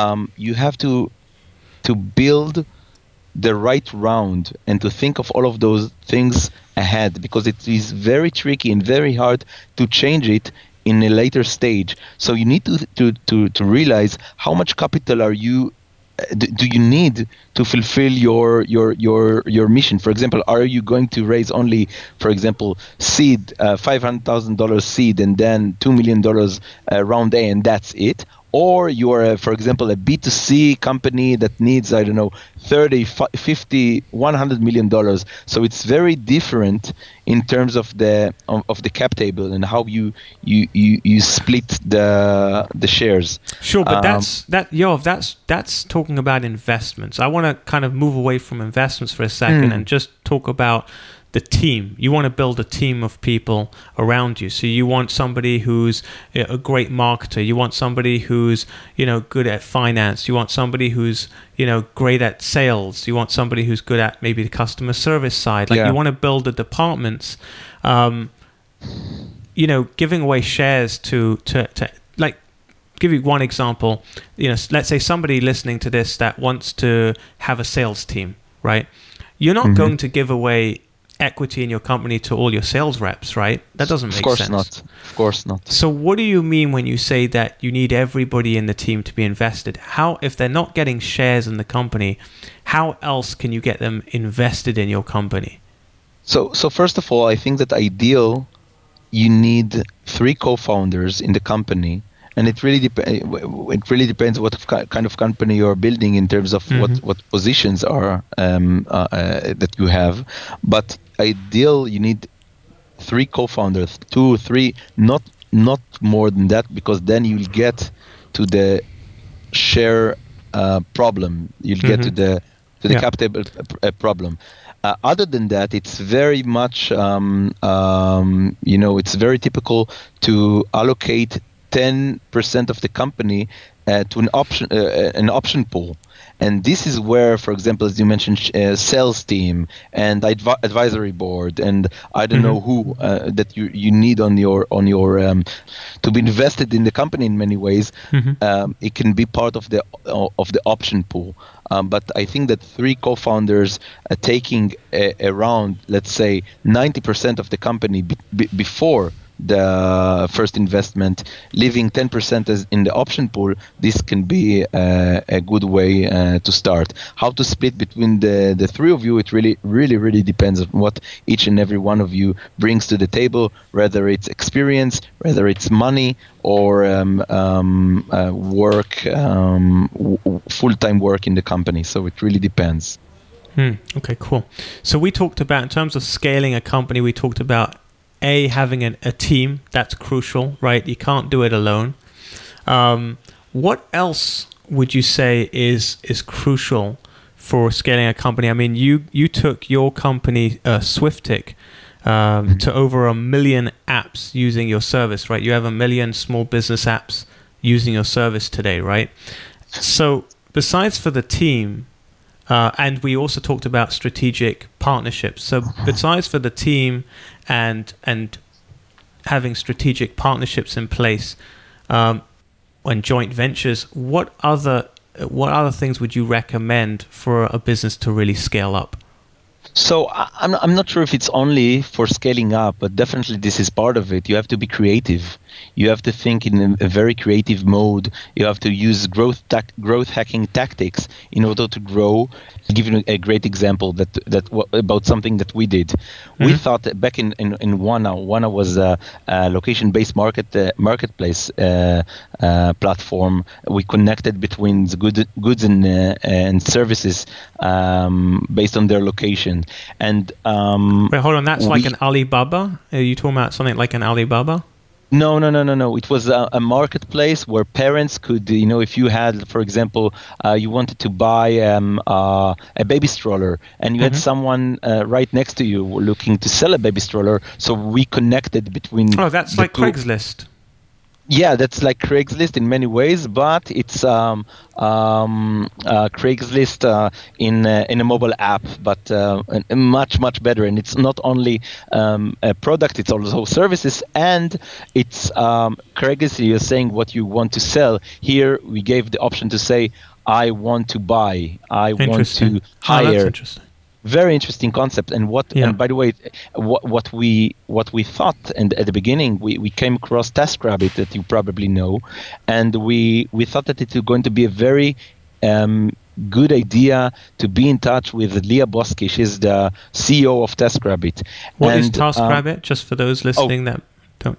um, you have to to build the right round and to think of all of those things ahead because it is very tricky and very hard to change it in a later stage. So you need to to to, to realize how much capital are you do you need to fulfill your your your your mission? For example are you going to raise only for example seed uh, $500000 seed and then $2 million uh, round a and that's it or you're a, for example a b2c company that needs i don't know 30 50 100 million dollars. So it's very different in terms of the of, of, the cap table and how you you you, you split the the shares. Sure but um, that's that yo that's that's talking about investments. I want to kind of move away from investments for a second mm. and just talk about the team. You want to build a team of people around you. So you want somebody who's a great marketer. You want somebody who's you know good at finance. You want somebody who's you know great at sales. You want somebody who's good at maybe the customer service side. Like yeah. you want to build the departments. Um, you know, giving away shares to to to like give you one example. You know, let's say somebody listening to this that wants to have a sales team, right? You're not mm-hmm. going to give away equity in your company to all your sales reps, right? That doesn't make sense. Of course sense. not. Of course not. So what do you mean when you say that you need everybody in the team to be invested? How if they're not getting shares in the company, how else can you get them invested in your company? So so first of all, I think that ideal you need three co-founders in the company and it really dep- it really depends what kind of company you're building in terms of mm-hmm. what what positions are um, uh, uh, that you have but ideal you need three co-founders two three not not more than that because then you'll get to the share uh, problem you'll mm-hmm. get to mm-hmm. the to the yeah. cap table uh, problem uh, other than that, it's very much, um, um, you know, it's very typical to allocate 10% of the company uh, to an option uh, uh, an option pool and this is where for example as you mentioned uh, sales team and adv- advisory board and i don't mm-hmm. know who uh, that you, you need on your on your um, to be invested in the company in many ways mm-hmm. um, it can be part of the of the option pool um, but I think that three co-founders uh, taking a, around, let's say, 90% of the company b- before the first investment, leaving 10% as in the option pool, this can be uh, a good way uh, to start. How to split between the, the three of you, it really, really, really depends on what each and every one of you brings to the table, whether it's experience, whether it's money, or um, um, uh, work, um, w- full time work in the company. So it really depends. Hmm. Okay, cool. So we talked about, in terms of scaling a company, we talked about a having an, a team that's crucial, right? You can't do it alone. Um, what else would you say is is crucial for scaling a company? I mean, you you took your company uh, Swiftic um, mm-hmm. to over a million apps using your service, right? You have a million small business apps using your service today, right? So, besides for the team, uh, and we also talked about strategic partnerships. So, besides for the team and and having strategic partnerships in place um, and joint ventures, what other what other things would you recommend for a business to really scale up? So I'm I'm not sure if it's only for scaling up, but definitely this is part of it. You have to be creative. You have to think in a, very creative mode. You have to use growth growth hacking tactics in order to grow. I'll give you a great example that that about something that we did. Mm-hmm. We thought back in in, in Wanna, Wanna was a, a location-based market uh, marketplace uh, uh, platform. We connected between the good, goods and uh, and services um, based on their location. And um, wait, hold on, that's we, like an Alibaba. Are you talking about something like an Alibaba? No, no, no, no, no. It was a, a, marketplace where parents could, you know, if you had, for example, uh, you wanted to buy um, uh, a baby stroller and you mm-hmm. had someone uh, right next to you looking to sell a baby stroller, so we connected between. Oh, that's like two. Craigslist yeah, that's like Craigslist in many ways, but it's um, um, uh, Craigslist uh, in uh, in a mobile app, but uh, much much better. And it's not only um, a product; it's also services, and it's um, Craigslist. You're saying what you want to sell. Here, we gave the option to say, "I want to buy. I want to hire." Oh, very interesting concept and what yeah. and by the way what, what we what we thought and at the beginning we, we came across taskrabbit that you probably know and we we thought that it was going to be a very um, good idea to be in touch with Leah Busque. She's the CEO of TaskRabbit. What and, is TaskRabbit? Um, Just for those listening oh, that don't.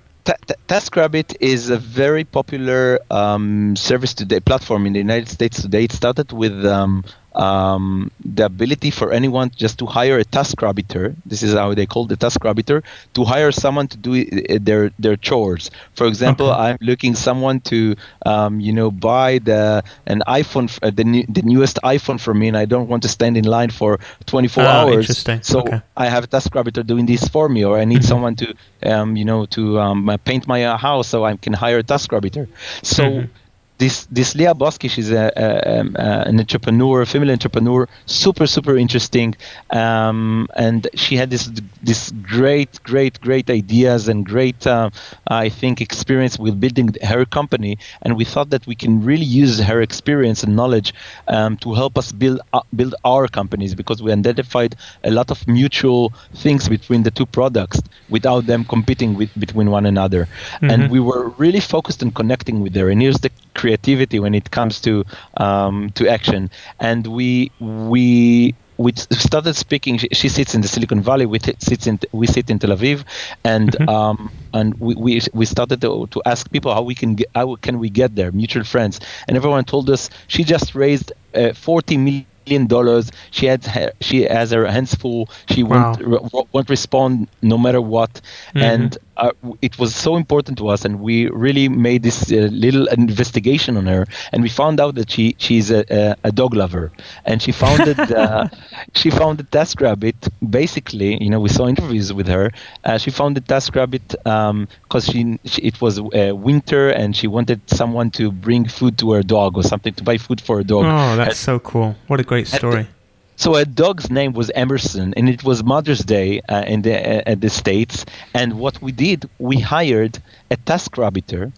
TaskRabbit is a very popular um, service today platform in the United States today. It started with um, um, the ability for anyone just to hire a task TaskRabbiter. This is how they call the task TaskRabbiter to hire someone to do their their chores. For example, okay. I'm looking someone to um, you know buy the an iPhone uh, the new, the newest iPhone for me, and I don't want to stand in line for 24 oh, hours. So okay. I have a task TaskRabbiter doing this for me, or I need mm-hmm. someone to um, you know to um, paint my uh, house, so I can hire a TaskRabbiter. So mm-hmm this this Leah Busque, she's a, a, a, an entrepreneur, a female entrepreneur, super super interesting, um, and she had this this great great great ideas and great uh, I think experience with building her company, and we thought that we can really use her experience and knowledge um, to help us build uh, build our companies because we identified a lot of mutual things between the two products without them competing with between one another, mm-hmm. and we were really focused on connecting with her. And here's the creativity when it comes to um, to action. And we we we started speaking. She, she, sits in the Silicon Valley. We t- sits in we sit in Tel Aviv, and mm-hmm. um, and we, we we started to, to ask people how we can get how can we get there, mutual friends, and everyone told us she just raised uh, 40 million million dollars. She had her, she has her hands full. She wow. won't won't respond no matter what, mm-hmm. and uh, it was so important to us, and we really made this uh, little investigation on her, and we found out that she she's a, a, a dog lover, and she founded uh, she founded TaskRabbit. Basically, you know, we saw interviews with her. Uh, she founded TaskRabbit because um, she, she, it was uh, winter, and she wanted someone to bring food to her dog or something to buy food for her dog. Oh, that's so cool! What a great story. So a dog's name was Emerson, and it was Mother's Day uh, in the uh, at the states. And what we did, we hired a TaskRabbiter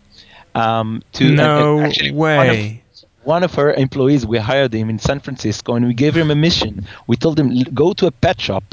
um, to no actually way. One of, one of her employees, we hired him in San Francisco, and we gave him a mission. We told him go to a pet shop,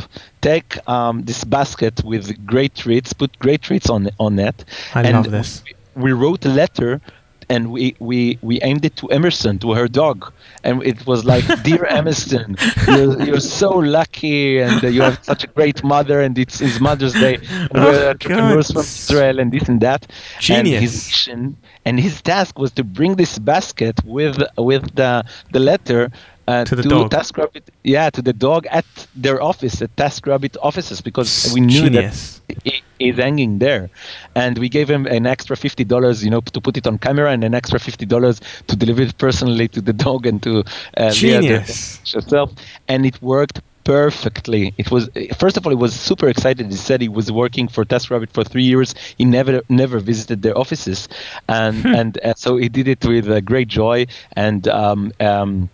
take um, this basket with great treats, put great treats on on it. I and love this. We, we wrote a letter and we, we, we aimed it to Emerson, to her dog. And it was like, Dear Emerson, you're, you're so lucky and uh, you have such a great mother and it's his Mother's Day. And oh, we're entrepreneurs God. from Israel and this and that. Genius. And his mission and his task was to bring this basket with with the, the letter uh, to the dog. TaskRabbit, yeah, to the dog at their office, at TaskRabbit offices, because we knew Genius. that he, he's hanging there, and we gave him an extra fifty dollars, you know, to put it on camera, and an extra fifty dollars to deliver it personally to the dog and to uh, Genius. herself, and it worked perfectly. It was first of all, he was super excited. He said he was working for TaskRabbit for three years. He never never visited their offices, and and uh, so he did it with uh, great joy and. Um, um,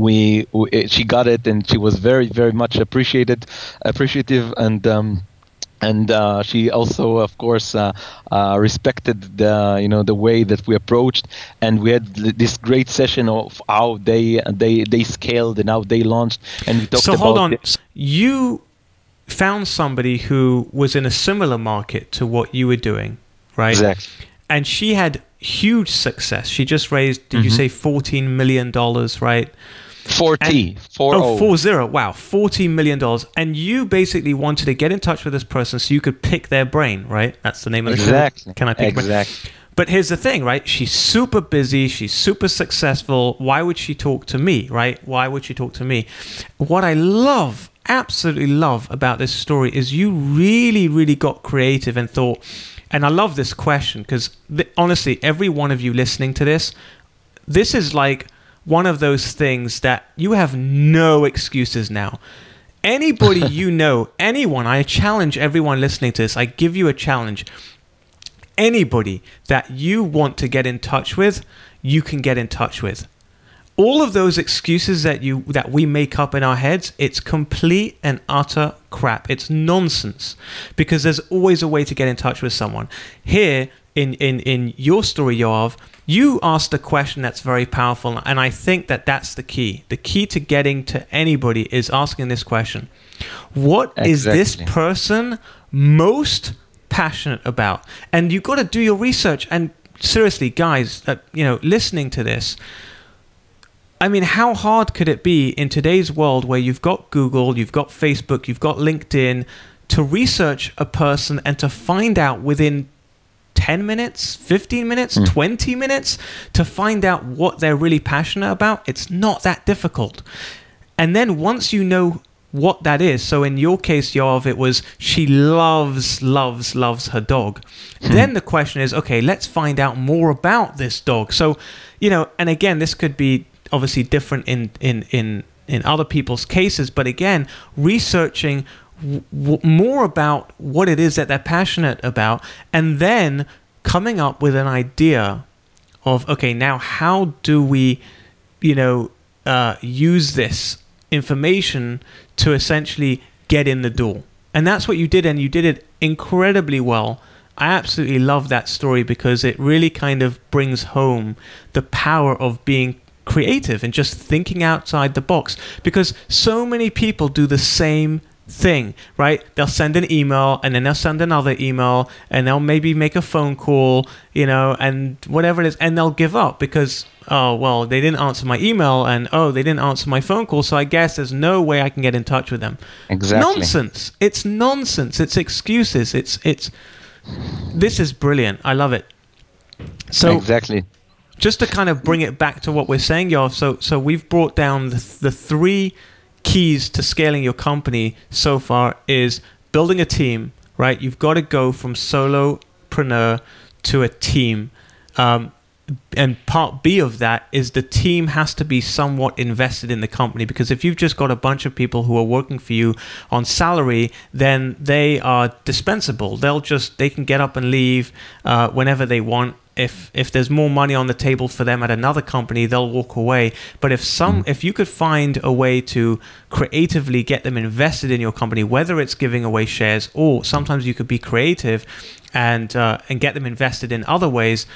we, we, she got it and she was very very much appreciated appreciative and um, and uh, she also of course uh, uh, respected the you know the way that we approached and we had this great session of how they they they scaled and how they launched and we talked so about hold on. it. you found somebody who was in a similar market to what you were doing right? Exactly. And she had huge success. She just raised did mm-hmm. you say 14 million dollars right 40. And, four oh, four zero. Wow, $40 million. And you basically wanted to get in touch with this person so you could pick their brain, right? That's the name of the Exactly. Can I pick Exactly. But here's the thing, right? She's super busy. She's super successful. Why would she talk to me, right? Why would she talk to me? What I love absolutely love about this story is you really, really got creative and thought. And I love this question because th- honestly, every one of you listening to this, this is like one of those things that you have no excuses now. Anybody you know, anyone, I challenge everyone listening to this, I give you a challenge. Anybody that you want to get in touch with, you can get in touch with all of those excuses that you that we make up in our heads it's complete and utter crap it's nonsense because there's always a way to get in touch with someone here in in in your story yoav you asked a question that's very powerful and i think that that's the key. The key to getting to anybody is asking this question. What exactly. is this person most passionate about? And you've got to do your research. And seriously guys uh, you know listening to this I mean, how hard could it be in today's world where you've got Google, you've got Facebook, you've got LinkedIn to research a person and to find out within 10 minutes, 15 minutes, mm. 20 minutes to find out what they're really passionate about? It's not that difficult. And then once you know what that is, so in your case, Yoav, it was she loves, loves, loves her dog. Mm. Then the question is okay, let's find out more about this dog. So, you know, and again, this could be obviously different in in in in other people's cases but again researching w- more about what it is that they're passionate about and then coming up with an idea of okay now how do we you know uh, use this information to essentially get in the door? And that's what you did and you did it incredibly well. I absolutely love that story because it really kind of brings home the power of being creative and just thinking outside the box because so many people do the same thing, right? They'll send an email and then they'll send another email and they'll maybe make a phone call, you know, and whatever it is, and they'll give up because, oh, well, they didn't answer my email and, oh, they didn't answer my phone call, so I guess there's no way I can get in touch with them. Exactly. Nonsense. It's nonsense. It's excuses. It's, it's, this is brilliant. I love it. So, exactly just to kind of bring it back to what we're saying, y'all. So, so we've brought down the, the three keys to scaling your company so far is building a team, right? You've got to go from solopreneur to a team. Um, and part B of that is the team has to be somewhat invested in the company because if you've just got a bunch of people who are working for you on salary, then they are dispensable. They'll just they can get up and leave uh, whenever they want if if there's more money on the table for them at another company, they'll walk away. But if some mm. if you could find a way to creatively get them invested in your company, whether it's giving away shares or sometimes you could be creative and uh, and get them invested in other ways,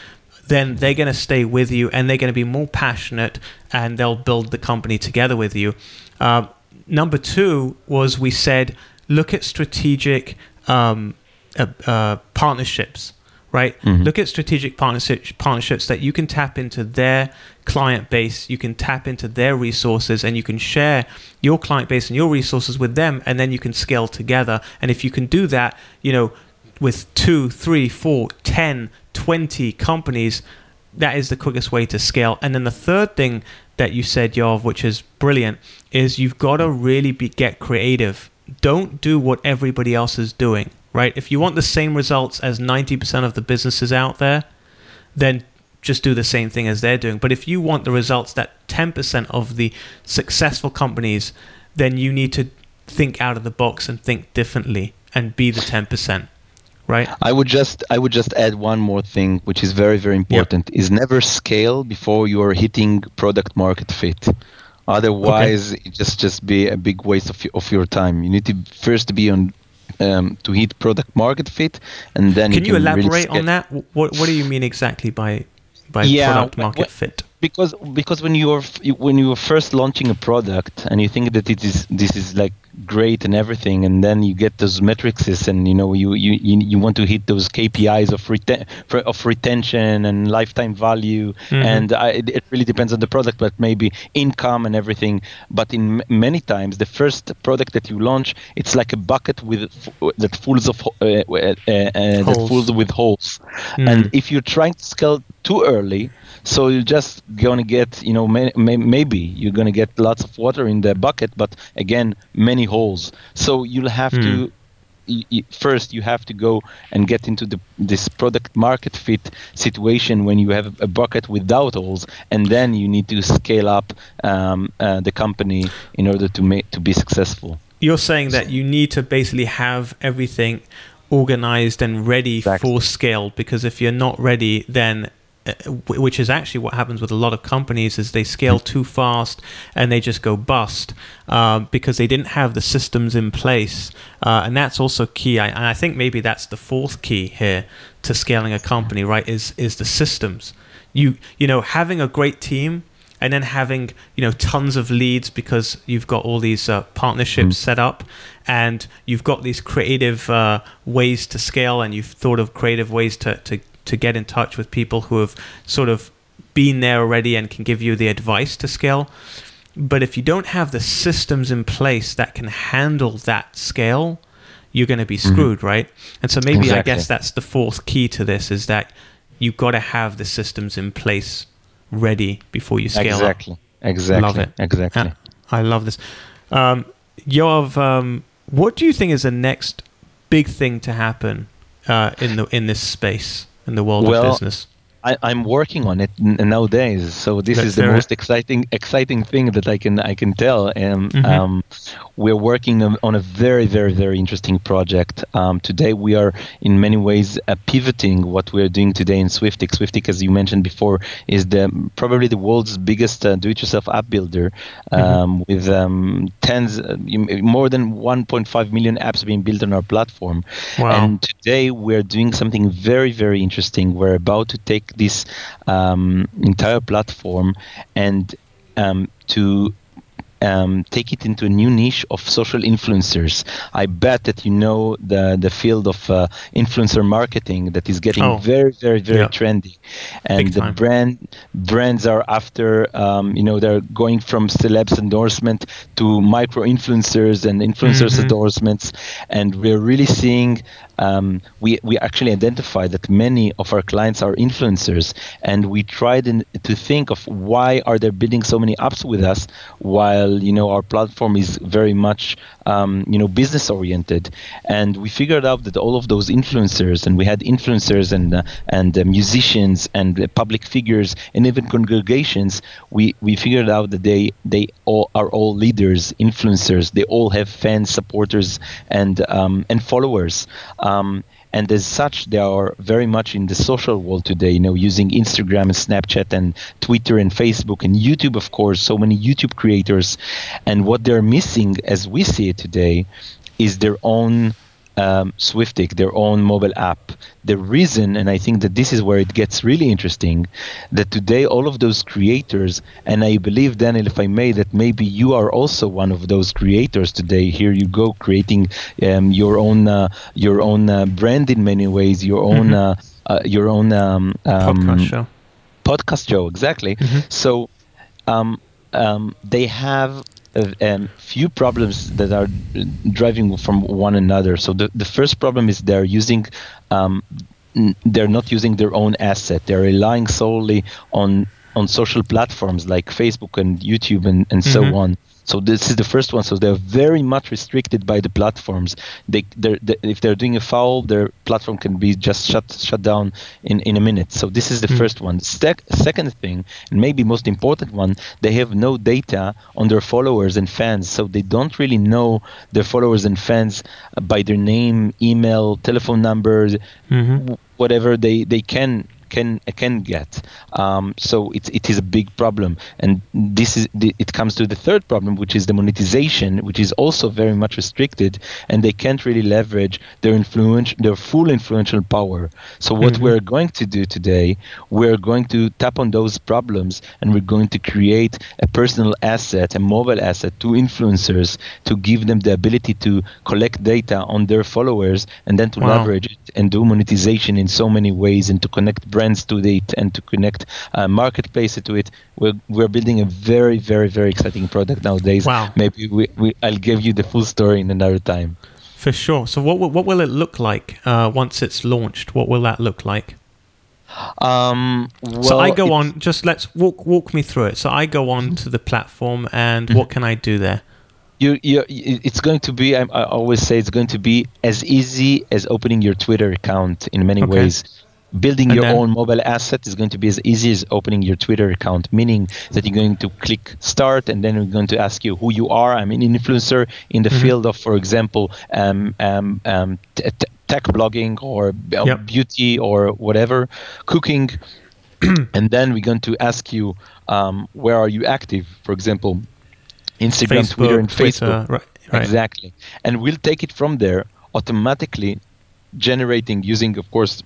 then they're going to stay with you and they're going to be more passionate and they'll build the company together with you. Uh, number two was we said look at strategic um, uh, uh partnerships right? Mm-hmm. Look at strategic partnerships, partnerships that you can tap into their client base, you can tap into their resources, and you can share your client base and your resources with them, and then you can scale together. And if you can do that, you know, with two, three, four, ten, twenty companies, that is the quickest way to scale. And then the third thing that you said, Yoav, which is brilliant, is you've got to really be, get creative. Don't do what everybody else is doing right? If you want the same results as 90% of the businesses out there, then just do the same thing as they're doing. But if you want the results that 10% of the successful companies, then you need to think out of the box and think differently and be the 10%. Right. I would just I would just add one more thing, which is very very important: yep. is never scale before you are hitting product market fit. Otherwise, okay. it just just be a big waste of, of your time. You need to first be on um, to hit product market fit, and then can you, can elaborate really on that? What What do you mean exactly by by yeah, product market fit? Because because when you're when you're first launching a product and you think that it is this is like great and everything and then you get those metrics and you know you you, you want to hit those KPIs of reten- of retention and lifetime value mm-hmm. and I, it really depends on the product but maybe income and everything but in m- many times the first product that you launch it's like a bucket with that fulls of uh, uh, uh, that fulls with holes mm. and if you're trying to scale too early so you're just gonna get you know may, may, maybe you're gonna get lots of water in the bucket but again many holes so you'll have mm. to hmm. first you have to go and get into the this product market fit situation when you have a bucket without holes and then you need to scale up um, uh, the company in order to make to be successful you're saying that you need to basically have everything organized and ready exactly. for scale because if you're not ready then which is actually what happens with a lot of companies is they scale too fast and they just go bust uh, because they didn't have the systems in place. Uh, and that's also key. I, and I think maybe that's the fourth key here to scaling a company right is is the systems. You you know having a great team and then having you know tons of leads because you've got all these uh, partnerships mm. set up and you've got these creative uh, ways to scale and you've thought of creative ways to, to to get in touch with people who have sort of been there already and can give you the advice to scale. But if you don't have the systems in place that can handle that scale, you're going to be mm-hmm. screwed, mm-hmm. right? And so maybe exactly. I guess that's the fourth key to this is that you've got to have the systems in place ready before you scale exactly. up. Exactly. Love it. Exactly. Yeah, I love this. Um, Yoav, um, what do you think is the next big thing to happen uh, in the in this space? In the world well, of business? I, am working on it nowadays, so this Let's is the most exciting exciting thing that I can I can tell. And mm-hmm. um, we're working on a very very very interesting project. Um, today we are in many ways uh, pivoting what we're doing today in Swiftic. Swiftic, as you mentioned before, is the probably the world's biggest uh, do-it-yourself app builder, mm-hmm. um, mm-hmm. with um, tens uh, more than 1.5 million apps being built on our platform. Wow. And today we're doing something very very interesting. We're about to take this um, entire platform and um, to um, take it into a new niche of social influencers. I bet that you know the the field of uh, influencer marketing that is getting oh. very, very, very yeah. trendy, and Big the time. brand brands are after um, you know they're going from celebs endorsement to micro influencers and influencers mm-hmm. endorsements, and we're really seeing um, we, we actually identified that many of our clients are influencers and we tried in, to think of why are they building so many apps with us while you know our platform is very much um, you know business oriented and we figured out that all of those influencers and we had influencers and uh, and uh, musicians and uh, public figures and even congregations we we figured out that they they all are all leaders influencers. They all have fans supporters and um, and followers um, and as such, they are very much in the social world today. You know, using Instagram and Snapchat and Twitter and Facebook and YouTube, of course. So many YouTube creators, and what they're missing, as we see it today, is their own um, Swiftic, their own mobile app. The reason, and I think that this is where it gets really interesting, that today all of those creators, and I believe, Daniel, if I may, that maybe you are also one of those creators today. Here you go, creating um, your own uh, your own uh, brand in many ways, your own mm-hmm. uh, uh your own um, um, podcast show. Podcast show, exactly. Mm-hmm. So um, um, they have um, few problems that are driving from one another. So the, the first problem is they're using um, they're not using their own asset. They're relying solely on on social platforms like Facebook and YouTube and, and mm-hmm. so on. So this is the first one. So they're very much restricted by the platforms. They, they're, they, if they're doing a foul, their platform can be just shut shut down in, in a minute. So this is the mm. first one. Sec- second thing, and maybe most important one, they have no data on their followers and fans. So they don't really know their followers and fans by their name, email, telephone numbers, mm-hmm. whatever they, they can can can get. Um, so it, it is a big problem, and this is it comes to the third problem, which is the monetization, which is also very much restricted, and they can't really leverage their influence, their full influential power. So what mm-hmm. we're going to do today, we're going to tap on those problems, and we're going to create a personal asset, a mobile asset to influencers to give them the ability to collect data on their followers, and then to wow. leverage it and do monetization in so many ways, and to connect brands brands to it and to connect uh, marketplace to it. We're, we're building a very, very, very exciting product nowadays. Wow. Maybe we, we, I'll give you the full story in another time. For sure. So what, what will it look like uh, once it's launched? What will that look like? Um, well, so I go on. Just let's walk walk me through it. So I go on to the platform, and what can I do there? You, you, it's going to be. I, I, always say it's going to be as easy as opening your Twitter account in many okay. ways. Building and your then, own mobile asset is going to be as easy as opening your Twitter account, meaning that you're going to click start and then we're going to ask you who you are. I'm an influencer in the mm-hmm. field of, for example, um, um, um, t- t- tech blogging or yep. beauty or whatever, cooking. and then we're going to ask you um, where are you active, for example, Instagram, Facebook, Twitter, and Twitter, Facebook. Right, right. Exactly. And we'll take it from there, automatically generating using, of course,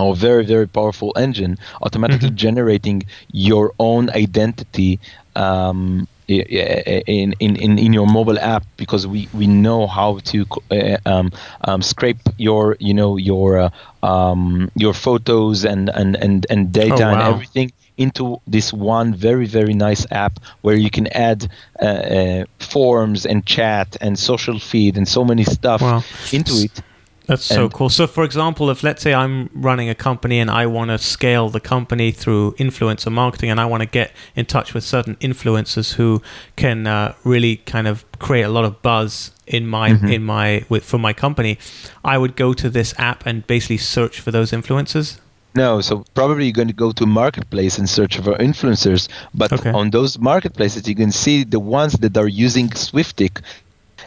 our very very powerful engine automatically mm-hmm. generating your own identity um, in, in, in, in your mobile app because we, we know how to uh, um, um, scrape your you know your uh, um, your photos and and and, and data oh, wow. and everything into this one very very nice app where you can add uh, uh, forms and chat and social feed and so many stuff wow. into it that's so cool. So, for example, if let's say I'm running a company and I want to scale the company through influencer marketing and I want to get in touch with certain influencers who can uh, really kind of create a lot of buzz in my mm-hmm. in my with for my company, I would go to this app and basically search for those influencers. No, so probably you're going to go to marketplace and search for influencers, but okay. on those marketplaces you can see the ones that are using Swiftic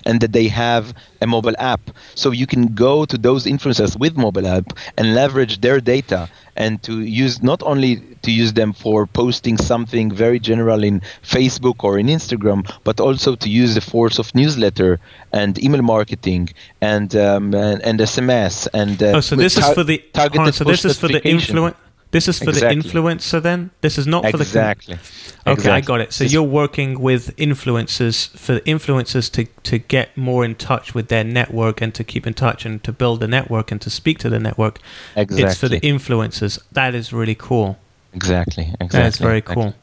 and that they have a mobile app. So you can go to those influencers with mobile app and leverage their data and to use not only to use them for posting something very general in Facebook or in Instagram, but also to use the force of newsletter and email marketing and um, and, and, SMS and uh, oh, so this is for the targeted so this is for the influence this is for exactly. the influencer then? This is not for the Exactly. Okay, exactly. I got it. So you're working with influencers for influencers to to get more in touch with their network and to keep in touch and to build the network and to speak to the network. Exactly. It's for the influencers. That is really cool. Exactly. Exactly. That's very cool.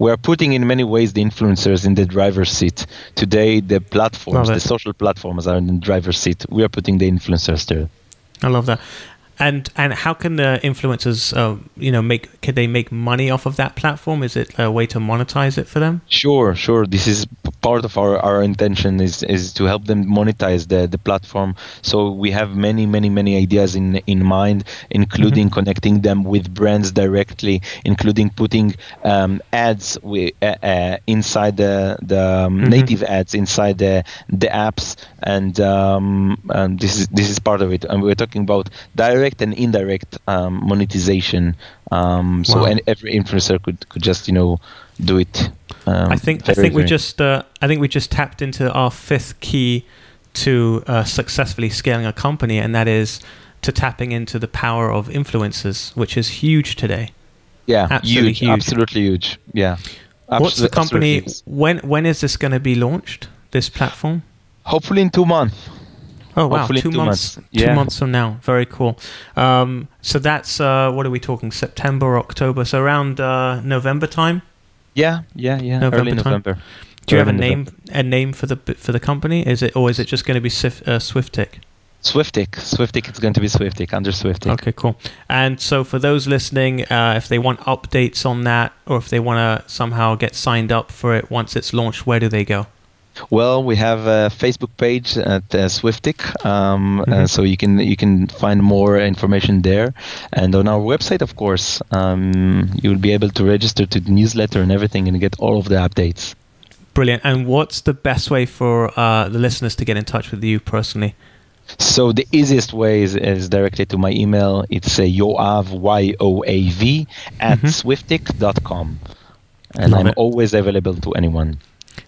We're putting in many ways the influencers in the driver's seat. Today the platforms, the social platforms are in the driver's seat. We are putting the influencers there. I love that. And and how can the influencers, uh, you know, make can they make money off of that platform? Is it a way to monetize it for them? Sure, sure. This is part of our, our intention is is to help them monetize the, the platform. So we have many many many ideas in in mind, including mm-hmm. connecting them with brands directly, including putting um, ads we, uh, uh, inside the the um, mm-hmm. native ads inside the the apps, and, um, and this is this is part of it. And we're talking about direct direct and indirect um, monetization. Um, so wow. every influencer could, could just you know do it. Um, I think very, I think we just uh, I think we just tapped into our fifth key to uh, successfully scaling a company, and that is to tapping into the power of influencers, which is huge today. Yeah, absolutely huge, huge. absolutely huge. Yeah. What's the company? When when is this going to be launched? This platform? Hopefully in two months. Oh wow, two, two months, months. Yeah. two months from now. Very cool. Um, so that's uh, what are we talking? September, October. So around uh, November time. Yeah, yeah, yeah. November Early time. November. Do you have a name? A name for the for the company? Is it or is it just going to be Sif, uh, Swiftic? Swiftic, Swiftic. It's going to be Swiftic under Swiftic. Okay, cool. And so for those listening, uh, if they want updates on that, or if they want to somehow get signed up for it once it's launched, where do they go? Well, we have a Facebook page at uh, Swiftic, um, uh, mm-hmm. uh, so you can you can find more information there, and on our website, of course, um, you will be able to register to the newsletter and everything, and get all of the updates. Brilliant. And what's the best way for uh, the listeners to get in touch with you personally? So the easiest way is, is directly to my email. It's uh, Yoav Y O A V at mm-hmm. swiftic.com, and Love I'm it. always available to anyone.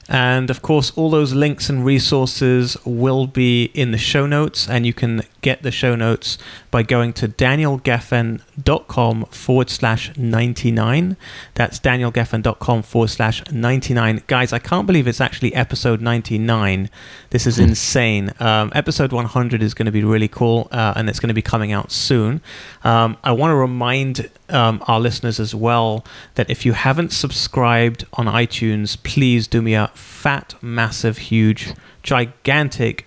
And of course, all those links and resources will be in the show notes, and you can get the show notes by going to danielgefen.com forward slash 99. That's danielgefen.com forward slash 99. Guys, I can't believe it's actually episode 99. This is hmm. insane. Um, episode 100 is going to be really cool, uh, and it's going to be coming out soon. Um, I want to remind um, our listeners as well that if you haven't subscribed on iTunes, please do me a fat, massive, huge, gigantic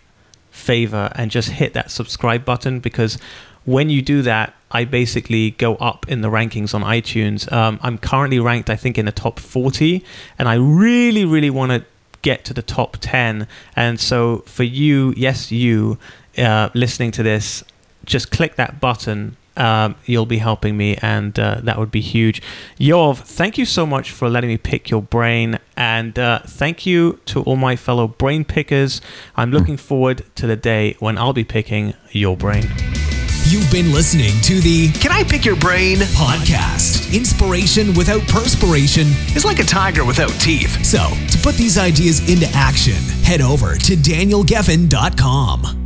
favor and just hit that subscribe button because when you do that, I basically go up in the rankings on iTunes. Um, I'm currently ranked, I think, in the top 40, and I really, really want to get to the top 10. And so for you, yes, you uh, listening to this, just click that button. Um, you'll be helping me, and uh, that would be huge. Yoav, thank you so much for letting me pick your brain, and uh, thank you to all my fellow brain pickers. I'm looking forward to the day when I'll be picking your brain. You've been listening to the Can I Pick Your Brain podcast. Inspiration without perspiration is like a tiger without teeth. So, to put these ideas into action, head over to danielgefen.com.